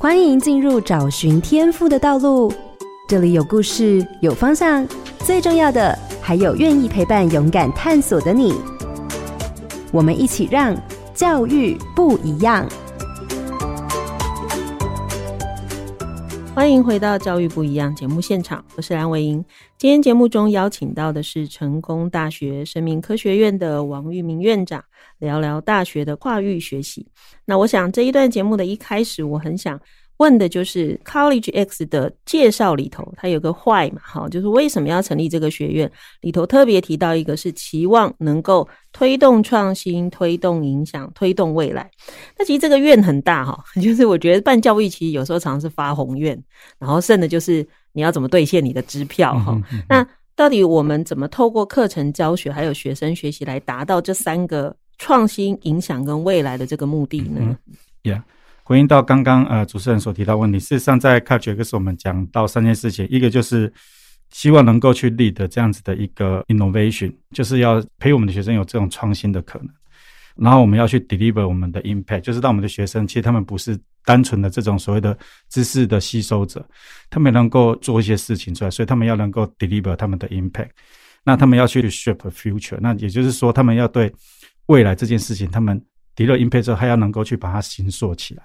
欢迎进入找寻天赋的道路。这里有故事，有方向，最重要的还有愿意陪伴、勇敢探索的你。我们一起让教育不一样。欢迎回到《教育不一样》节目现场，我是梁伟莹。今天节目中邀请到的是成功大学生命科学院的王玉明院长，聊聊大学的跨域学习。那我想这一段节目的一开始，我很想。问的就是 College X 的介绍里头，它有个 Why 嘛，哈，就是为什么要成立这个学院？里头特别提到一个是期望能够推动创新、推动影响、推动未来。那其实这个愿很大哈，就是我觉得办教育其实有时候常常是发宏愿，然后剩的就是你要怎么兑现你的支票哈。嗯嗯嗯。那到底我们怎么透过课程教学还有学生学习来达到这三个创新、影响跟未来的这个目的呢？嗯，Yeah。回应到刚刚呃主持人所提到问题，事实上在 c a t c h e X 我们讲到三件事情，一个就是希望能够去 lead 这样子的一个 innovation，就是要陪我们的学生有这种创新的可能，然后我们要去 deliver 我们的 impact，就是让我们的学生其实他们不是单纯的这种所谓的知识的吸收者，他们能够做一些事情出来，所以他们要能够 deliver 他们的 impact，那他们要去 shape future，那也就是说他们要对未来这件事情，他们 deliver impact 之后，还要能够去把它形塑起来。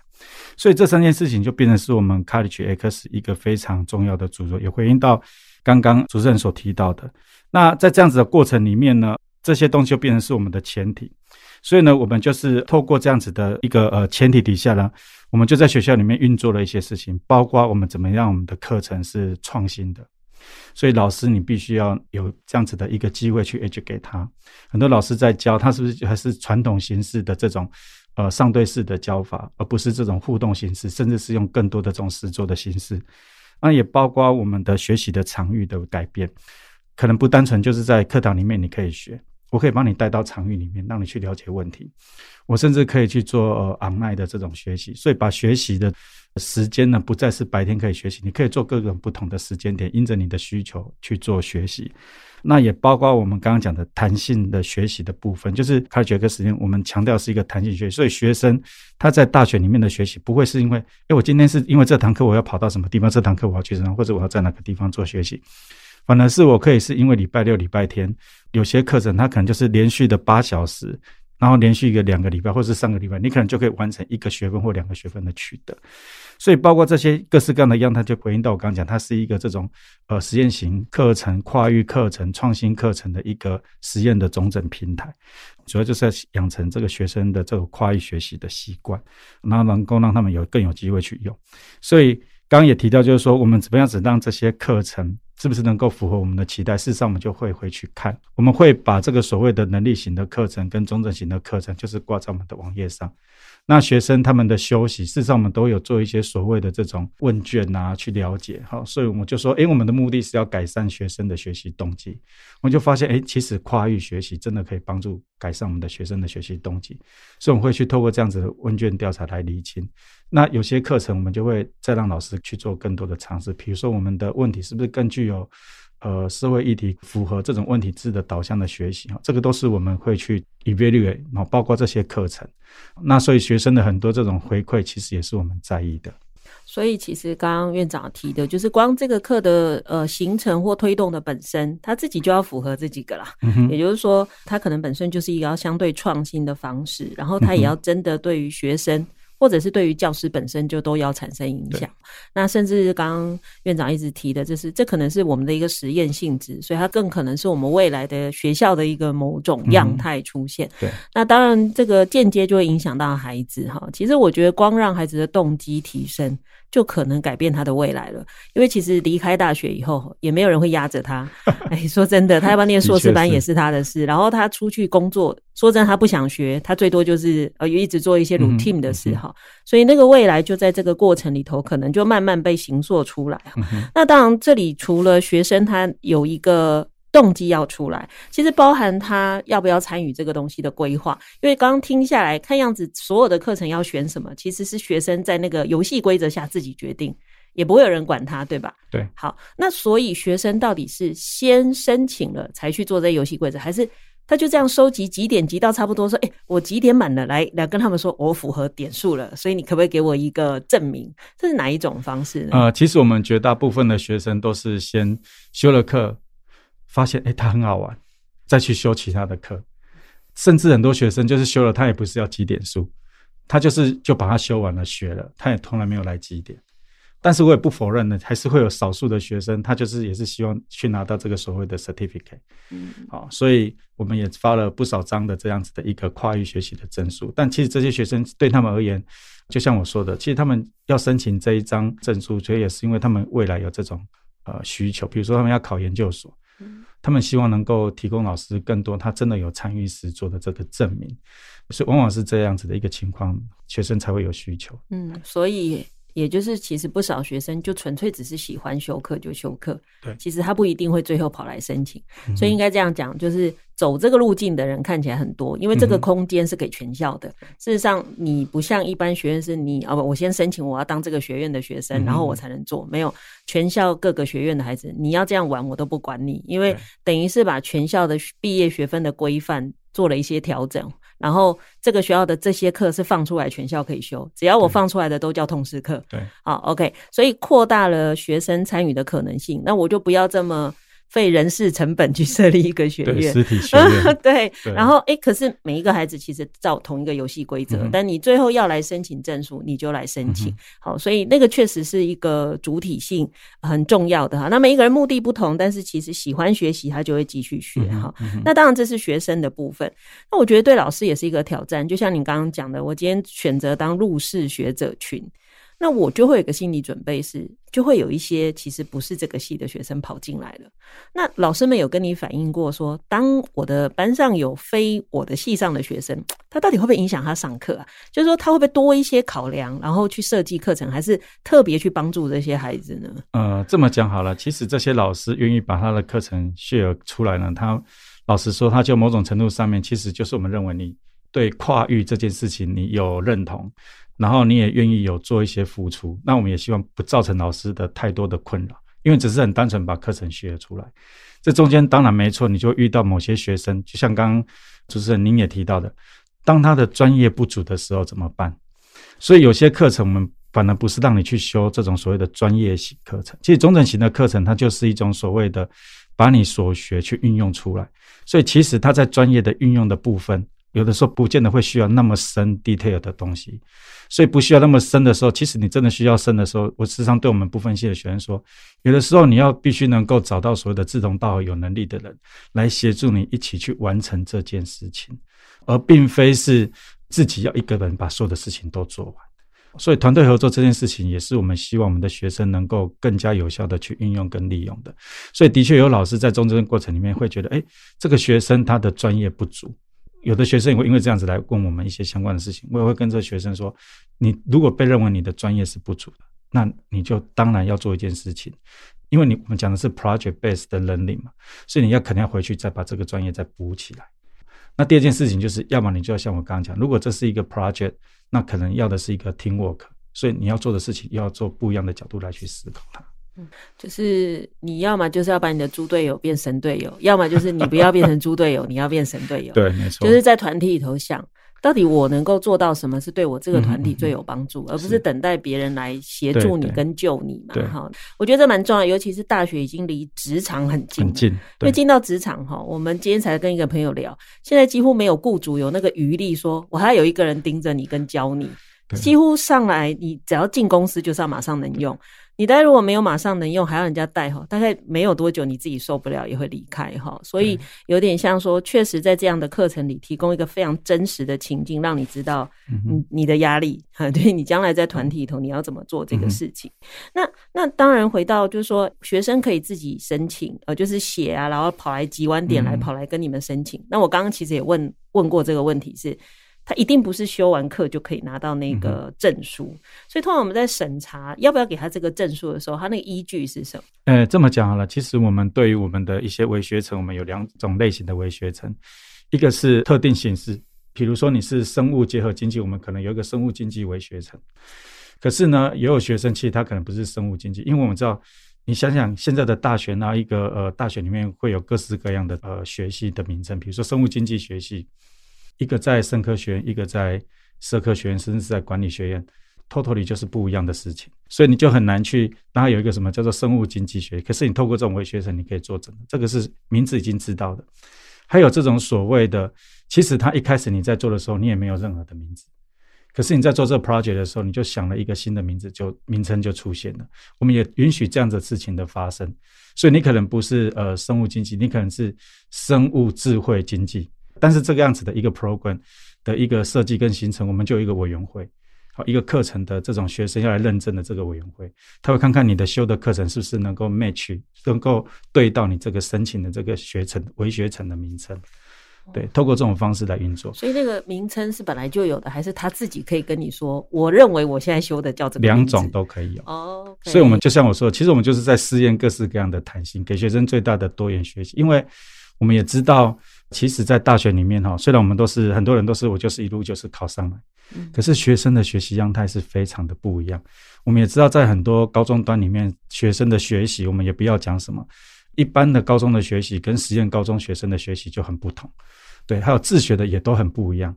所以这三件事情就变成是我们 College X 一个非常重要的主轴，也回应到刚刚主持人所提到的。那在这样子的过程里面呢，这些东西就变成是我们的前提。所以呢，我们就是透过这样子的一个呃前提底下呢，我们就在学校里面运作了一些事情，包括我们怎么样我们的课程是创新的。所以老师你必须要有这样子的一个机会去 educate 他。很多老师在教他是不是还是传统形式的这种。呃，上对式的教法，而不是这种互动形式，甚至是用更多的这种实作的形式。那也包括我们的学习的场域的改变，可能不单纯就是在课堂里面你可以学，我可以帮你带到场域里面，让你去了解问题。我甚至可以去做呃 online 的这种学习，所以把学习的时间呢，不再是白天可以学习，你可以做各种不同的时间点，因着你的需求去做学习。那也包括我们刚刚讲的弹性的学习的部分，就是开学课时间，我们强调是一个弹性学习，所以学生他在大学里面的学习不会是因为，诶，我今天是因为这堂课我要跑到什么地方，这堂课我要去什么，或者我要在哪个地方做学习，反而是我可以是因为礼拜六、礼拜天有些课程，它可能就是连续的八小时。然后连续一个两个礼拜，或是三个礼拜，你可能就可以完成一个学分或两个学分的取得。所以，包括这些各式各样的样态，就回应到我刚刚讲，它是一个这种呃实验型课程、跨域课程、创新课程的一个实验的总整平台。主要就是要养成这个学生的这种跨域学习的习惯，然后能够让他们有更有机会去用。所以，刚也提到，就是说我们怎么样子让这些课程。是不是能够符合我们的期待？事实上，我们就会回去看，我们会把这个所谓的能力型的课程跟中正型的课程，就是挂在我们的网页上。那学生他们的休息，事实上我们都有做一些所谓的这种问卷啊，去了解。好，所以我就说，诶，我们的目的是要改善学生的学习动机。我就发现，诶，其实跨域学习真的可以帮助改善我们的学生的学习动机。所以我们会去透过这样子的问卷调查来厘清。那有些课程，我们就会再让老师去做更多的尝试。比如说，我们的问题是不是更具有？呃，社会议题符合这种问题制的导向的学习哈，这个都是我们会去 evaluate，包括这些课程。那所以学生的很多这种回馈，其实也是我们在意的。所以其实刚刚院长提的，就是光这个课的呃形成或推动的本身，他自己就要符合这几个啦。嗯哼。也就是说，他可能本身就是一个要相对创新的方式，然后他也要真的对于学生。或者是对于教师本身就都要产生影响，那甚至刚刚院长一直提的，就是这可能是我们的一个实验性质，所以它更可能是我们未来的学校的一个某种样态出现。对，那当然这个间接就会影响到孩子哈。其实我觉得光让孩子的动机提升。就可能改变他的未来了，因为其实离开大学以后，也没有人会压着他。哎，说真的，他要不要念硕士班也是他的事。然后他出去工作，说真的，他不想学，他最多就是呃，一直做一些 routine 的事哈。所以那个未来就在这个过程里头，可能就慢慢被形塑出来。那当然，这里除了学生，他有一个。动机要出来，其实包含他要不要参与这个东西的规划。因为刚刚听下来，看样子所有的课程要选什么，其实是学生在那个游戏规则下自己决定，也不会有人管他，对吧？对。好，那所以学生到底是先申请了才去做这游戏规则，还是他就这样收集几点，集到差不多说，哎，我几点满了，来来跟他们说，我符合点数了，所以你可不可以给我一个证明？这是哪一种方式呢？呃，其实我们绝大部分的学生都是先修了课，发现哎，他很好玩，再去修其他的课，甚至很多学生就是修了，他也不是要几点数，他就是就把它修完了，学了，他也从来没有来几点。但是我也不否认呢，还是会有少数的学生，他就是也是希望去拿到这个所谓的 certificate，嗯，好，所以我们也发了不少张的这样子的一个跨域学习的证书。但其实这些学生对他们而言，就像我说的，其实他们要申请这一张证书，其实也是因为他们未来有这种呃需求，比如说他们要考研究所，嗯，他们希望能够提供老师更多他真的有参与时做的这个证明，所以往往是这样子的一个情况，学生才会有需求。嗯，所以。也就是，其实不少学生就纯粹只是喜欢修课就修课，对，其实他不一定会最后跑来申请，嗯、所以应该这样讲，就是走这个路径的人看起来很多，因为这个空间是给全校的。嗯、事实上，你不像一般学院是你啊不，我先申请我要当这个学院的学生，然后我才能做。没有，全校各个学院的孩子，你要这样玩我都不管你，因为等于是把全校的毕业学分的规范做了一些调整。然后这个学校的这些课是放出来，全校可以修，只要我放出来的都叫通识课。对，好，OK，所以扩大了学生参与的可能性，那我就不要这么。费人事成本去设立一个学院，实体学院，对，对。然后，哎，可是每一个孩子其实照同一个游戏规则，嗯、但你最后要来申请证书，你就来申请。嗯、好，所以那个确实是一个主体性很重要的哈。那每一个人目的不同，但是其实喜欢学习，他就会继续学哈。那当然这是学生的部分。那我觉得对老师也是一个挑战，就像你刚刚讲的，我今天选择当入室学者群。那我就会有个心理准备，是就会有一些其实不是这个系的学生跑进来了。那老师们有跟你反映过说，当我的班上有非我的系上的学生，他到底会不会影响他上课啊？就是说他会不会多一些考量，然后去设计课程，还是特别去帮助这些孩子呢？呃，这么讲好了，其实这些老师愿意把他的课程 share 出来呢，他老实说，他就某种程度上面，其实就是我们认为你对跨域这件事情你有认同。然后你也愿意有做一些付出，那我们也希望不造成老师的太多的困扰，因为只是很单纯把课程学出来。这中间当然没错，你就遇到某些学生，就像刚刚主持人您也提到的，当他的专业不足的时候怎么办？所以有些课程我们反而不是让你去修这种所谓的专业型课程，其实中等型的课程它就是一种所谓的把你所学去运用出来。所以其实它在专业的运用的部分。有的时候不见得会需要那么深 detail 的东西，所以不需要那么深的时候，其实你真的需要深的时候，我时常对我们部分系的学生说，有的时候你要必须能够找到所有的志同道合、有能力的人来协助你一起去完成这件事情，而并非是自己要一个人把所有的事情都做完。所以团队合作这件事情也是我们希望我们的学生能够更加有效的去运用跟利用的。所以的确有老师在中间过程里面会觉得，诶，这个学生他的专业不足。有的学生也会因为这样子来问我们一些相关的事情，我也会跟这个学生说：你如果被认为你的专业是不足的，那你就当然要做一件事情，因为你我们讲的是 project based 的能力嘛，所以你要肯定要回去再把这个专业再补起来。那第二件事情就是，要么你就要像我刚刚讲，如果这是一个 project，那可能要的是一个 teamwork，所以你要做的事情要做不一样的角度来去思考它。嗯，就是你要么就是要把你的猪队友变神队友，要么就是你不要变成猪队友，你要变神队友。对，没错。就是在团体里头想，到底我能够做到什么是对我这个团体最有帮助，嗯嗯嗯，而不是等待别人来协助你跟救你嘛。哈，我觉得这蛮重要，尤其是大学已经离职场很近，很近。因为进到职场哈，我们今天才跟一个朋友聊，现在几乎没有雇主有那个余力说，我还要有一个人盯着你跟教你，几乎上来你只要进公司就是要马上能用。你待如果没有马上能用，还要人家带哈，大概没有多久你自己受不了也会离开哈。所以有点像说，确实在这样的课程里提供一个非常真实的情境，让你知道你你的压力哈，对你将来在团体里头你要怎么做这个事情。那那当然回到就是说，学生可以自己申请，呃，就是写啊，然后跑来集完点来跑来跟你们申请。那我刚刚其实也问问过这个问题是。他一定不是修完课就可以拿到那个证书，嗯，所以通常我们在审查要不要给他这个证书的时候，他那个依据是什么？呃，这么讲好了，其实我们对于我们的一些微学程，我们有两种类型的微学程，一个是特定形式，比如说你是生物结合经济，我们可能有一个生物经济微学程。可是呢，也有学生其实他可能不是生物经济，因为我们知道你想想现在的大学，那一个呃大学里面会有各式各样的呃学系的名称，比如说生物经济学系，一个在生科学院，一个在社科学院，甚至是在管理学院，totally 就是不一样的事情，所以你就很难去。然后有一个什么叫做生物经济学，可是你透过这种微学程，你可以做整个，这个是名字已经知道的。还有这种所谓的，其实他一开始你在做的时候，你也没有任何的名字。可是你在做这个 project 的时候，你就想了一个新的名字，就名称就出现了。我们也允许这样的事情的发生，所以你可能不是呃生物经济，你可能是生物智慧经济。但是这个样子的一个 program 的一个设计跟形成，我们就有一个委员会，好，一个课程的这种学生要来认证的这个委员会，他会看看你的修的课程是不是能够 match，能够对到你这个申请的这个学程微学程的名称。对，透过这种方式来运作，所以那个名称是本来就有的，还是他自己可以跟你说？我认为我现在修的叫这个。两种都可以有哦。Oh, okay. 所以，我们就像我说，其实我们就是在试验各式各样的弹性，给学生最大的多元学习。因为我们也知道，其实，在大学里面哈，虽然我们都是很多人都是我就是一路就是考上来，嗯，可是学生的学习样态是非常的不一样。我们也知道，在很多高中端里面，学生的学习，我们也不要讲什么。一般的高中的学习跟实验高中学生的学习就很不同，对，还有自学的也都很不一样。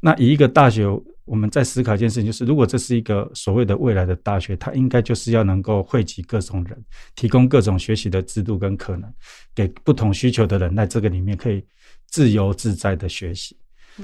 那以一个大学，我们在思考一件事情，就是如果这是一个所谓的未来的大学，它应该就是要能够汇集各种人，提供各种学习的制度跟可能，给不同需求的人在这个里面可以自由自在的学习。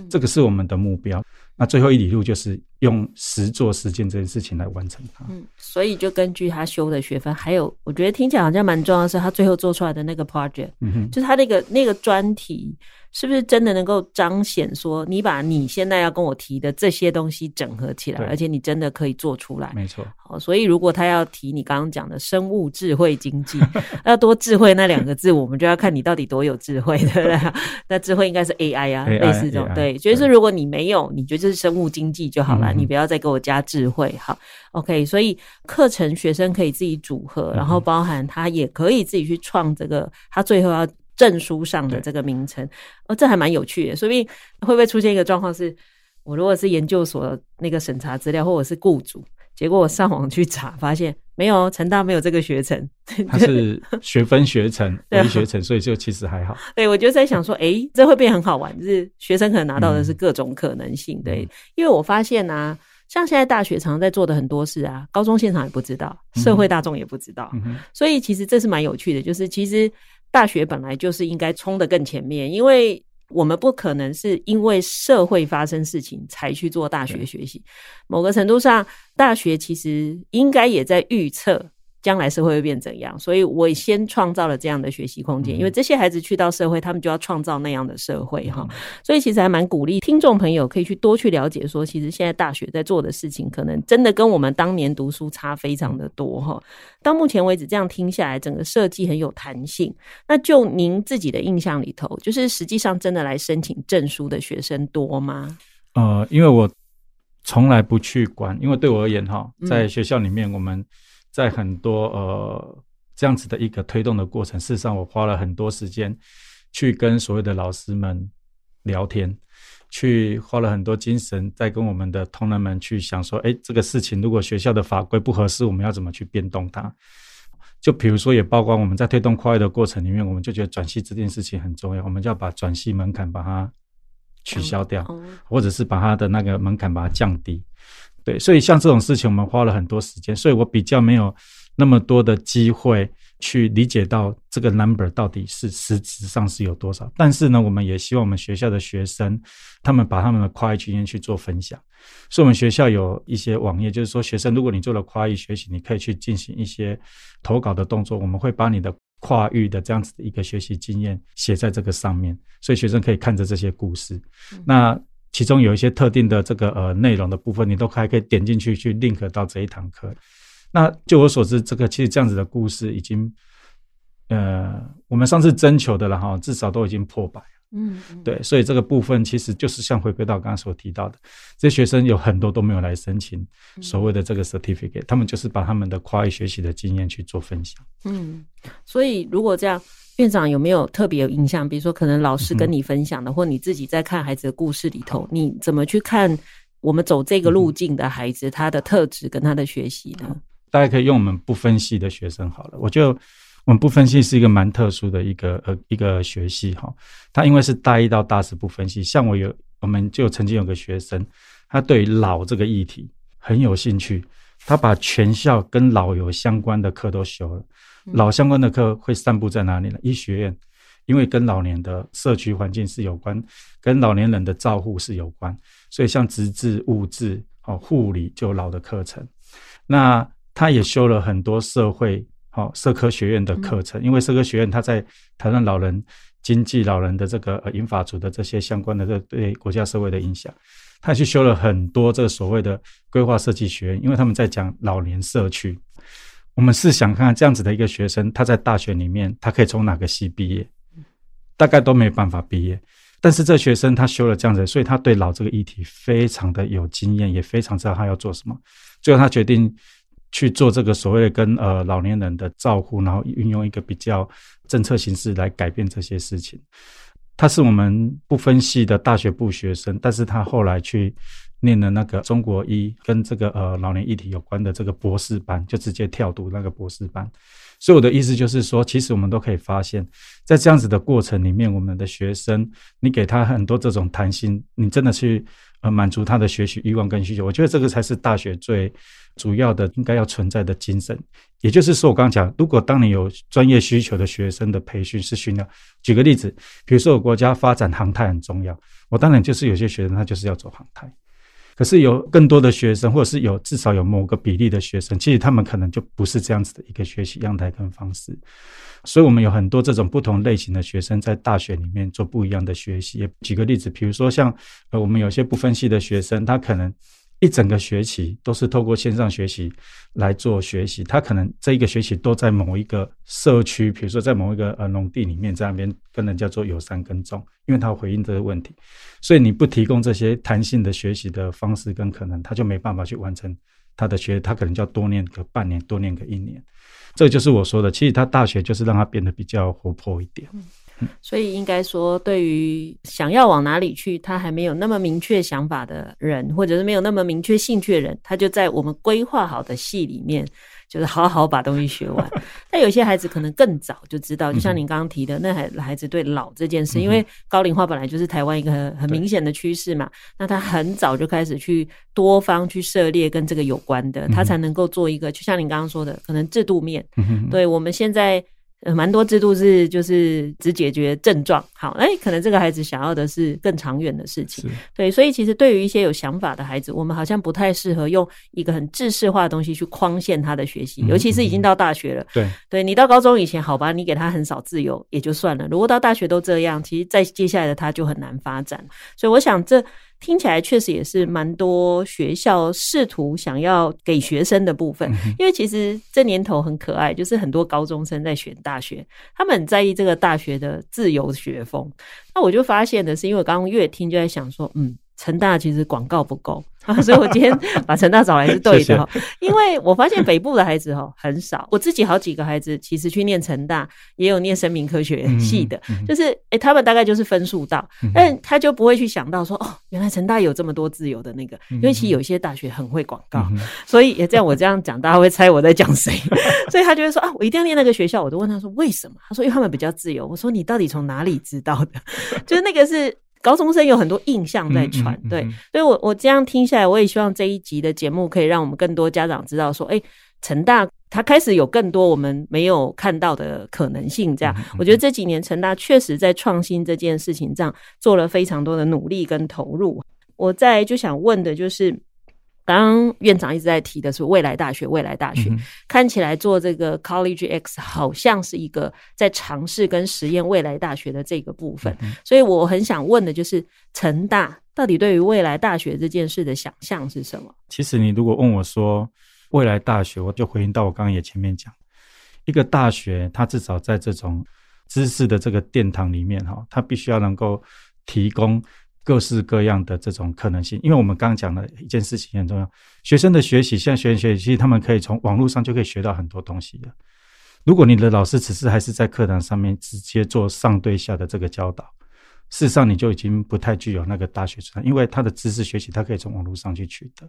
这个是我们的目标。那最后一里路就是用实做实践这件事情来完成它。嗯，所以就根据他修的学分，还有我觉得听起来好像蛮重要的是，他最后做出来的那个 project，嗯哼，就是他那个那个专题。是不是真的能够彰显说，你把你现在要跟我提的这些东西整合起来，而且你真的可以做出来？没错。好，所以如果他要提你刚刚讲的生物智慧经济，要多智慧那两个字，我们就要看你到底多有智慧，对不对？那智慧应该是 AI 啊，类似这种。对，就是如果你没有，你觉得这是生物经济就好了，你不要再给我加智慧。哈，OK。所以课程学生可以自己组合，然后包含他也可以自己去创这个，他最后要。证书上的这个名称，哦，这还蛮有趣的。所以会不会出现一个状况是，我如果是研究所那个审查资料，或者是雇主，结果我上网去查，发现没有成大没有这个学程，它是学分学程、微学程，所以就其实还好。对，我就在想说，哎，这会变很好玩，就是学生可能拿到的是各种可能性。嗯、对，因为我发现啊，像现在大学常常在做的很多事啊，高中现场也不知道，社会大众也不知道，嗯、所以其实这是蛮有趣的，就是其实。大学本来就是应该冲得更前面，因为我们不可能是因为社会发生事情才去做大学学习。某个程度上，大学其实应该也在预测。将来社会会变怎样？所以我先创造了这样的学习空间，因为这些孩子去到社会，他们就要创造那样的社会哈。所以其实还蛮鼓励听众朋友可以去多去了解，说其实现在大学在做的事情，可能真的跟我们当年读书差非常的多哈。到目前为止，这样听下来，整个设计很有弹性。那就您自己的印象里头，就是实际上真的来申请证书的学生多吗？呃，因为我从来不去管，因为对我而言哈，在学校里面我们。在很多呃这样子的一个推动的过程，事实上我花了很多时间去跟所有的老师们聊天，去花了很多精神在跟我们的同仁们去想说，哎，这个事情如果学校的法规不合适，我们要怎么去变动它？就比如说，也包括我们在推动跨越的过程里面，我们就觉得转系这件事情很重要，我们就要把转系门槛把它取消掉，或者是把它的那个门槛把它降低。对，所以像这种事情，我们花了很多时间，所以我比较没有那么多的机会去理解到这个 number 到底是实质上是有多少。但是呢，我们也希望我们学校的学生，他们把他们的跨域经验去做分享。所以，我们学校有一些网页，就是说，学生如果你做了跨域学习，你可以去进行一些投稿的动作，我们会把你的跨域的这样子的一个学习经验写在这个上面，所以学生可以看着这些故事。嗯、那。其中有一些特定的这个呃内容的部分，你都还可以点进去去 link 到这一堂课。那就我所知，这个其实这样子的故事已经，呃，我们上次征求的了哈，至少都已经破百。嗯，对，所以这个部分其实就是像回归到刚刚所提到的，这些学生有很多都没有来申请所谓的这个 certificate，他们就是把他们的跨域学习的经验去做分享。嗯，所以如果这样。院长有没有特别有印象？比如说，可能老师跟你分享的，嗯、或你自己在看孩子的故事里头，你怎么去看我们走这个路径的孩子，嗯、他的特质跟他的学习呢？大家可以用我们不分析的学生好了。我就我们不分析是一个蛮特殊的一个呃一个学系哈，他因为是大一到大四不分析。像我有我们就曾经有个学生，他对老这个议题很有兴趣，他把全校跟老有相关的课都修了。老相关的课会散布在哪里呢？医学院。因为跟老年的社区环境是有关，跟老年人的照护是有关，所以像职治、物治、哦护理就老的课程。那他也修了很多社会、哦社科学院的课程，因为社科学院他在谈论老人经济、老人的这个呃银法族的这些相关的这对国家社会的影响，他去修了很多这个所谓的规划设计学院，因为他们在讲老年社区。我们是想看看这样子的一个学生，他在大学里面，他可以从哪个系毕业？大概都没有办法毕业，但是这学生他修了这样子，所以他对老这个议题非常的有经验，也非常知道他要做什么。最后他决定去做这个所谓的跟呃老年人的照护，然后运用一个比较政策形式来改变这些事情。他是我们不分系的大学部学生，但是他后来去念了那个中国医跟这个呃老年议题有关的这个博士班，就直接跳读那个博士班。所以我的意思就是说，其实我们都可以发现，在这样子的过程里面，我们的学生，你给他很多这种弹性，你真的去呃满足他的学习欲望跟需求，我觉得这个才是大学最主要的应该要存在的精神。也就是说，我刚刚讲，如果当你有专业需求的学生的培训是需要，举个例子，比如说我国家发展航太很重要，我当然就是有些学生他就是要走航太。可是有更多的学生，或者是有至少有某个比例的学生，其实他们可能就不是这样子的一个学习样态跟方式。所以，我们有很多这种不同类型的学生在大学里面做不一样的学习。也举个例子，比如说像呃，我们有些不分析的学生，他可能。一整个学期都是透过线上学习来做学习，他可能这一个学期都在某一个社区，比如说在某一个呃农地里面，在那边跟人家做友善耕种，因为他回应这个问题，所以你不提供这些弹性的学习的方式跟可能，他就没办法去完成他的学，他可能就要多念个半年，多念个一年，这就是我说的，其实他大学就是让他变得比较活泼一点。所以应该说，对于想要往哪里去，他还没有那么明确想法的人，或者是没有那么明确兴趣的人，他就在我们规划好的系里面，就是好好把东西学完。但有些孩子可能更早就知道，就像您刚刚提的，那孩孩子对老这件事，因为高龄化本来就是台湾一个很很明显的趋势嘛，那他很早就开始去多方去涉猎跟这个有关的，他才能够做一个，就像您刚刚说的，可能制度面。对我们现在。呃，蛮多制度是就是只解决症状，好，哎，可能这个孩子想要的是更长远的事情，对，所以其实对于一些有想法的孩子，我们好像不太适合用一个很制式化的东西去框限他的学习，尤其是已经到大学了，对，对你到高中以前，好吧，你给他很少自由也就算了，如果到大学都这样，其实在接下来的他就很难发展，所以我想这。听起来确实也是蛮多学校试图想要给学生的部分，因为其实这年头很可爱，就是很多高中生在选大学，他们很在意这个大学的自由学风。那我就发现的是，因为我刚刚越听就在想说，嗯。成大其实广告不够啊，所以我今天 把成大找来是对的。因为我发现北部的孩子哈很少，我自己好几个孩子其实去念成大，也有念生命科学系的，就是诶他们大概就是分数到，但他就不会去想到说哦，原来成大有这么多自由的那个，因为其实有一些大学很会广告，所以也这样我这样讲，大家会猜我在讲谁，所以他就会说啊，我一定要念那个学校，我都问他说为什么？他说因为他们比较自由。我说你到底从哪里知道的？就是那个是。高中生有很多印象在传，嗯嗯嗯、对，所以我我这样听下来，我也希望这一集的节目可以让我们更多家长知道说，哎，成大他开始有更多我们没有看到的可能性。这样，我觉得这几年成大确实在创新这件事情上做了非常多的努力跟投入。我再就想问的就是。刚刚院长一直在提的是未来大学，未来大学、嗯、看起来做这个 College X 好像是一个在尝试跟实验未来大学的这个部分，嗯、所以我很想问的就是成大到底对于未来大学这件事的想象是什么？其实你如果问我说未来大学，我就回应到我刚刚也前面讲，一个大学它至少在这种知识的这个殿堂里面哈，它必须要能够提供。各式各样的这种可能性，因为我们刚刚讲的一件事情很重要。学生的学习，现在学生学习，他们可以从网络上就可以学到很多东西的。如果你的老师只是还是在课堂上面直接做上对下的这个教导，事实上你就已经不太具有那个大学生，因为他的知识学习他可以从网络上去取得。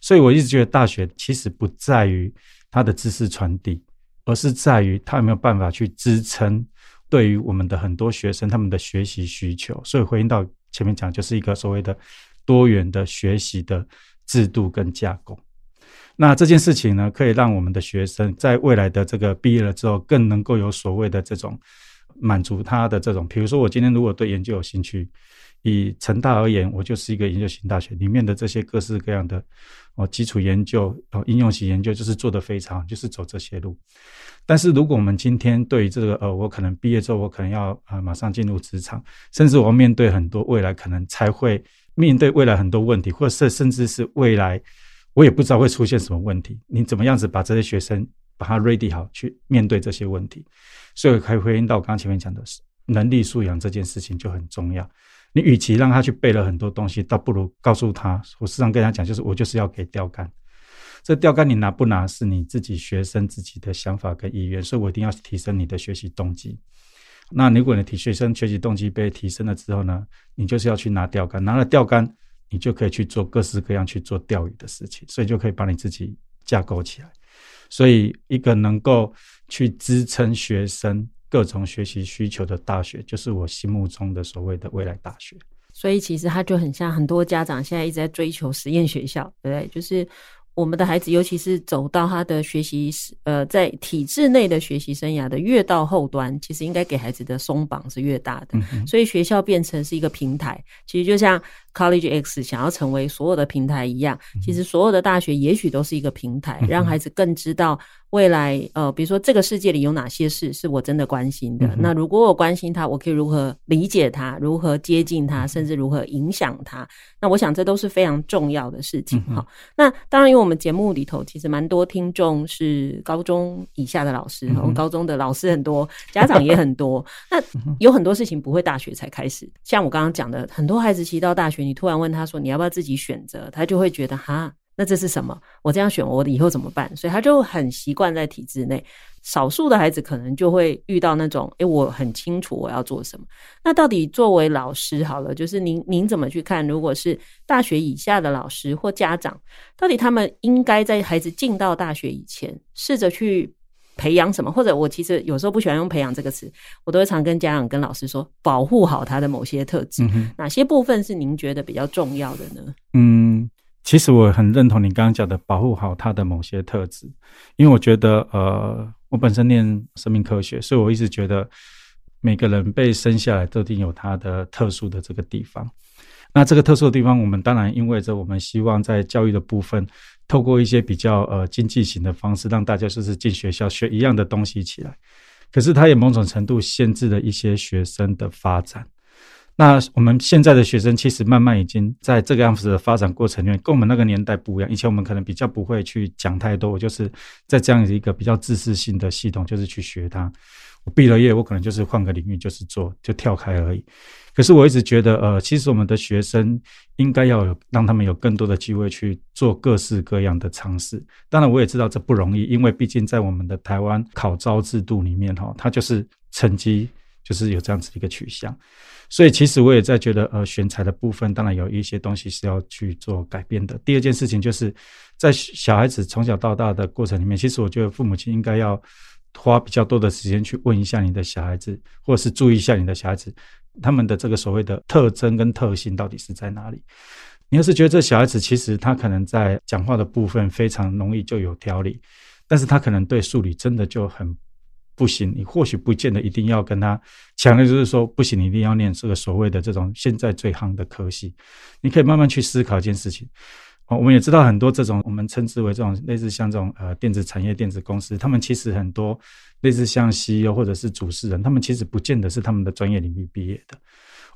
所以我一直觉得大学其实不在于他的知识传递，而是在于他有没有办法去支撑对于我们的很多学生他们的学习需求。所以回应到前面讲，就是一个所谓的多元的学习的制度跟架构。那这件事情呢，可以让我们的学生在未来的这个毕业了之后，更能够有所谓的这种满足他的这种。比如说，我今天如果对研究有兴趣。以成大而言，我就是一个研究型大学，里面的这些各式各样的哦基础研究哦应用型研究，就是做得非常，就是走这些路。但是如果我们今天对于这个呃，我可能毕业之后，我可能要啊、呃、马上进入职场，甚至我要面对很多未来可能才会面对未来很多问题，或者是甚至是未来我也不知道会出现什么问题，你怎么样子把这些学生把他 ready 好去面对这些问题？所以可以回应到我刚刚前面讲的是能力素养这件事情就很重要。你与其让他去背了很多东西，倒不如告诉他，我时常跟他讲，就是我就是要给钓竿。这钓竿你拿不拿是你自己学生自己的想法跟意愿，所以我一定要提升你的学习动机。那如果你提学生学习动机被提升了之后呢，你就是要去拿钓竿，拿了钓竿，你就可以去做各式各样去做钓鱼的事情，所以就可以把你自己架构起来。所以一个能够去支撑学生。各种学习需求的大学，就是我心目中的所谓的未来大学。所以其实它就很像很多家长现在一直在追求实验学校，对不对？就是。我们的孩子，尤其是走到他的学习，呃，在体制内的学习生涯的越到后端，其实应该给孩子的松绑是越大的。嗯、所以学校变成是一个平台，其实就像 College X 想要成为所有的平台一样，其实所有的大学也许都是一个平台，嗯、让孩子更知道未来，呃，比如说这个世界里有哪些事是我真的关心的。嗯、那如果我关心他，我可以如何理解他，如何接近他，甚至如何影响他？那我想这都是非常重要的事情。哈、嗯，那当然因为我们。节目里头其实蛮多听众是高中以下的老师，然后高中的老师很多，家长也很多。那有很多事情不会大学才开始，像我刚刚讲的，很多孩子其实到大学，你突然问他说你要不要自己选择，他就会觉得哈。那这是什么？我这样选，我以后怎么办？所以他就很习惯在体制内。少数的孩子可能就会遇到那种，诶，我很清楚我要做什么。那到底作为老师好了，就是您您怎么去看？如果是大学以下的老师或家长，到底他们应该在孩子进到大学以前，试着去培养什么？或者我其实有时候不喜欢用“培养”这个词，我都会常跟家长、跟老师说，保护好他的某些特质。嗯。哪些部分是您觉得比较重要的呢？嗯。其实我很认同你刚刚讲的，保护好他的某些特质，因为我觉得，呃，我本身念生命科学，所以我一直觉得每个人被生下来都一定有他的特殊的这个地方。那这个特殊的地方，我们当然意味着我们希望在教育的部分，透过一些比较呃经济型的方式，让大家就是进学校学一样的东西起来。可是它也某种程度限制了一些学生的发展。那我们现在的学生其实慢慢已经在这个样子的发展过程里面，跟我们那个年代不一样。以前我们可能比较不会去讲太多，我就是在这样子一个比较自私性的系统，就是去学它。我毕了业，我可能就是换个领域，就是做就跳开而已。可是我一直觉得，呃，其实我们的学生应该要有让他们有更多的机会去做各式各样的尝试。当然，我也知道这不容易，因为毕竟在我们的台湾考招制度里面，哈，它就是成绩就是有这样子的一个取向。所以，其实我也在觉得，呃，选材的部分当然有一些东西是要去做改变的。第二件事情就是，在小孩子从小到大的过程里面，其实我觉得父母亲应该要花比较多的时间去问一下你的小孩子，或者是注意一下你的小孩子，他们的这个所谓的特征跟特性到底是在哪里。你要是觉得这小孩子其实他可能在讲话的部分非常容易就有条理，但是他可能对数理真的就很。不行，你或许不见得一定要跟他强调，就是说不行，你一定要念这个所谓的这种现在最夯的科系。你可以慢慢去思考一件事情。哦，我们也知道很多这种我们称之为这种类似像这种呃电子产业、电子公司，他们其实很多类似像 CEO 或者是主持人，他们其实不见得是他们的专业领域毕业的。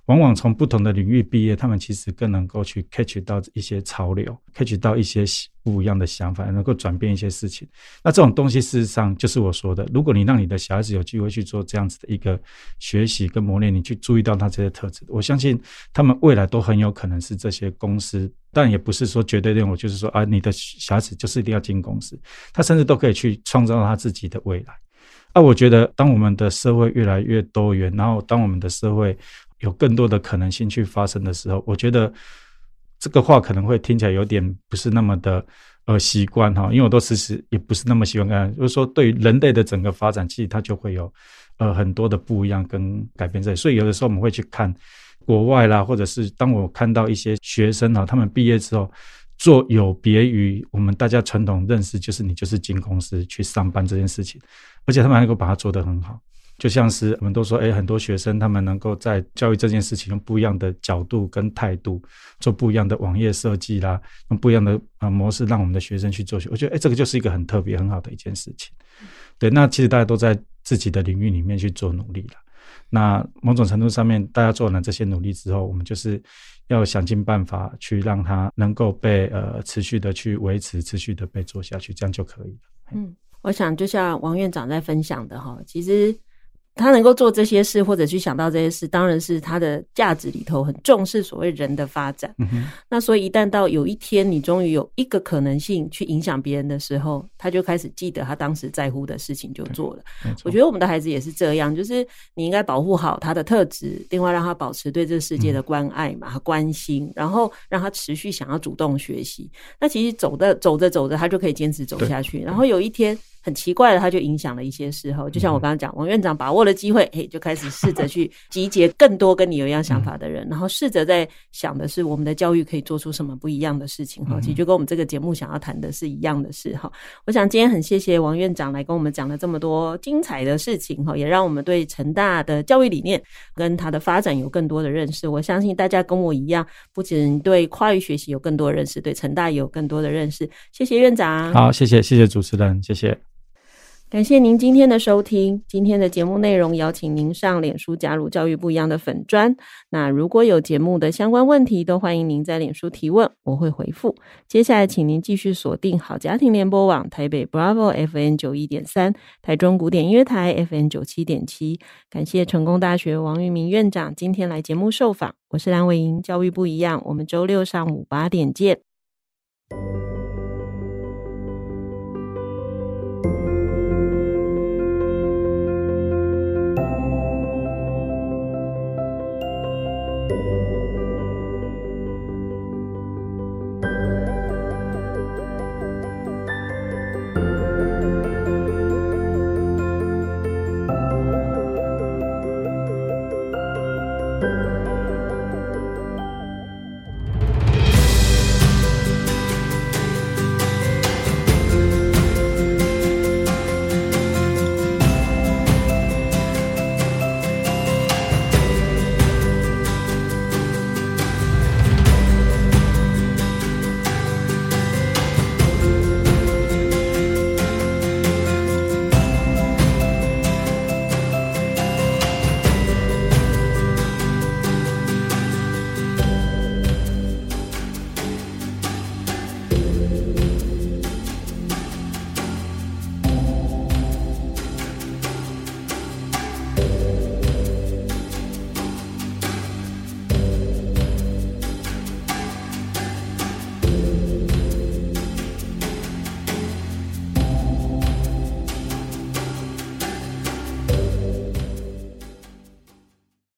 往往从不同的领域毕业，他们其实更能够去 catch 到一些潮流，catch 到一些不一样的想法，能够转变一些事情。那这种东西事实上就是我说的，如果你让你的小孩子有机会去做这样子的一个学习跟磨练，你去注意到他这些特质，我相信他们未来都很有可能是这些公司，但也不是说绝对认为就是说啊，你的小孩子就是一定要进公司，他甚至都可以去创造他自己的未来。啊，我觉得当我们的社会越来越多元，然后当我们的社会有更多的可能性去发生的时候，我觉得这个话可能会听起来有点不是那么的呃习惯哈，因为我都其实也不是那么喜欢看，就是说对人类的整个发展，其实它就会有呃很多的不一样跟改变在，所以有的时候我们会去看国外啦，或者是当我看到一些学生啊，他们毕业之后做有别于我们大家传统认识，就是你就是进公司去上班这件事情，而且他们还能够把它做得很好。就像是我们都说，哎，很多学生他们能够在教育这件事情用不一样的角度跟态度，做不一样的网页设计啦，用不一样的啊模式让我们的学生去做学。我觉得，哎，这个就是一个很特别、很好的一件事情。对，那其实大家都在自己的领域里面去做努力了。那某种程度上面，大家做完了这些努力之后，我们就是要想尽办法去让它能够被呃持续的去维持、持续的被做下去，这样就可以了。嗯，我想就像王院长在分享的哈，其实。他能够做这些事，或者去想到这些事，当然是他的价值里头很重视所谓人的发展。嗯。那所以一旦到有一天你终于有一个可能性去影响别人的时候，他就开始记得他当时在乎的事情就做了。我觉得我们的孩子也是这样，就是你应该保护好他的特质，另外让他保持对这个世界的关爱嘛，他关心，然后让他持续想要主动学习。那其实走的走着走着，他就可以坚持走下去。然后有一天。很奇怪的，他就影响了一些事后，就像我刚刚讲，王院长把握了机会，哎，就开始试着去集结更多跟你有一样想法的人，然后试着在想的是我们的教育可以做出什么不一样的事情哈。其实就跟我们这个节目想要谈的是一样的事哈。我想今天很谢谢王院长来跟我们讲了这么多精彩的事情哈，也让我们对成大的教育理念跟它的发展有更多的认识。我相信大家跟我一样，不仅对跨域学习有更多的认识，对成大也有更多的认识。谢谢院长。好，谢谢谢谢主持人，谢谢。感谢您今天的收听。今天的节目内容邀请您上脸书加入教育不一样的粉专。那如果有节目的相关问题，都欢迎您在脸书提问，我会回复。接下来，请您继续锁定好家庭联播网台北 Bravo F N 九一点三，台中古典音乐台 F N 九七点七。感谢成功大学王玉明院长今天来节目受访。我是梁伟莹，教育不一样。我们周六上午八点见。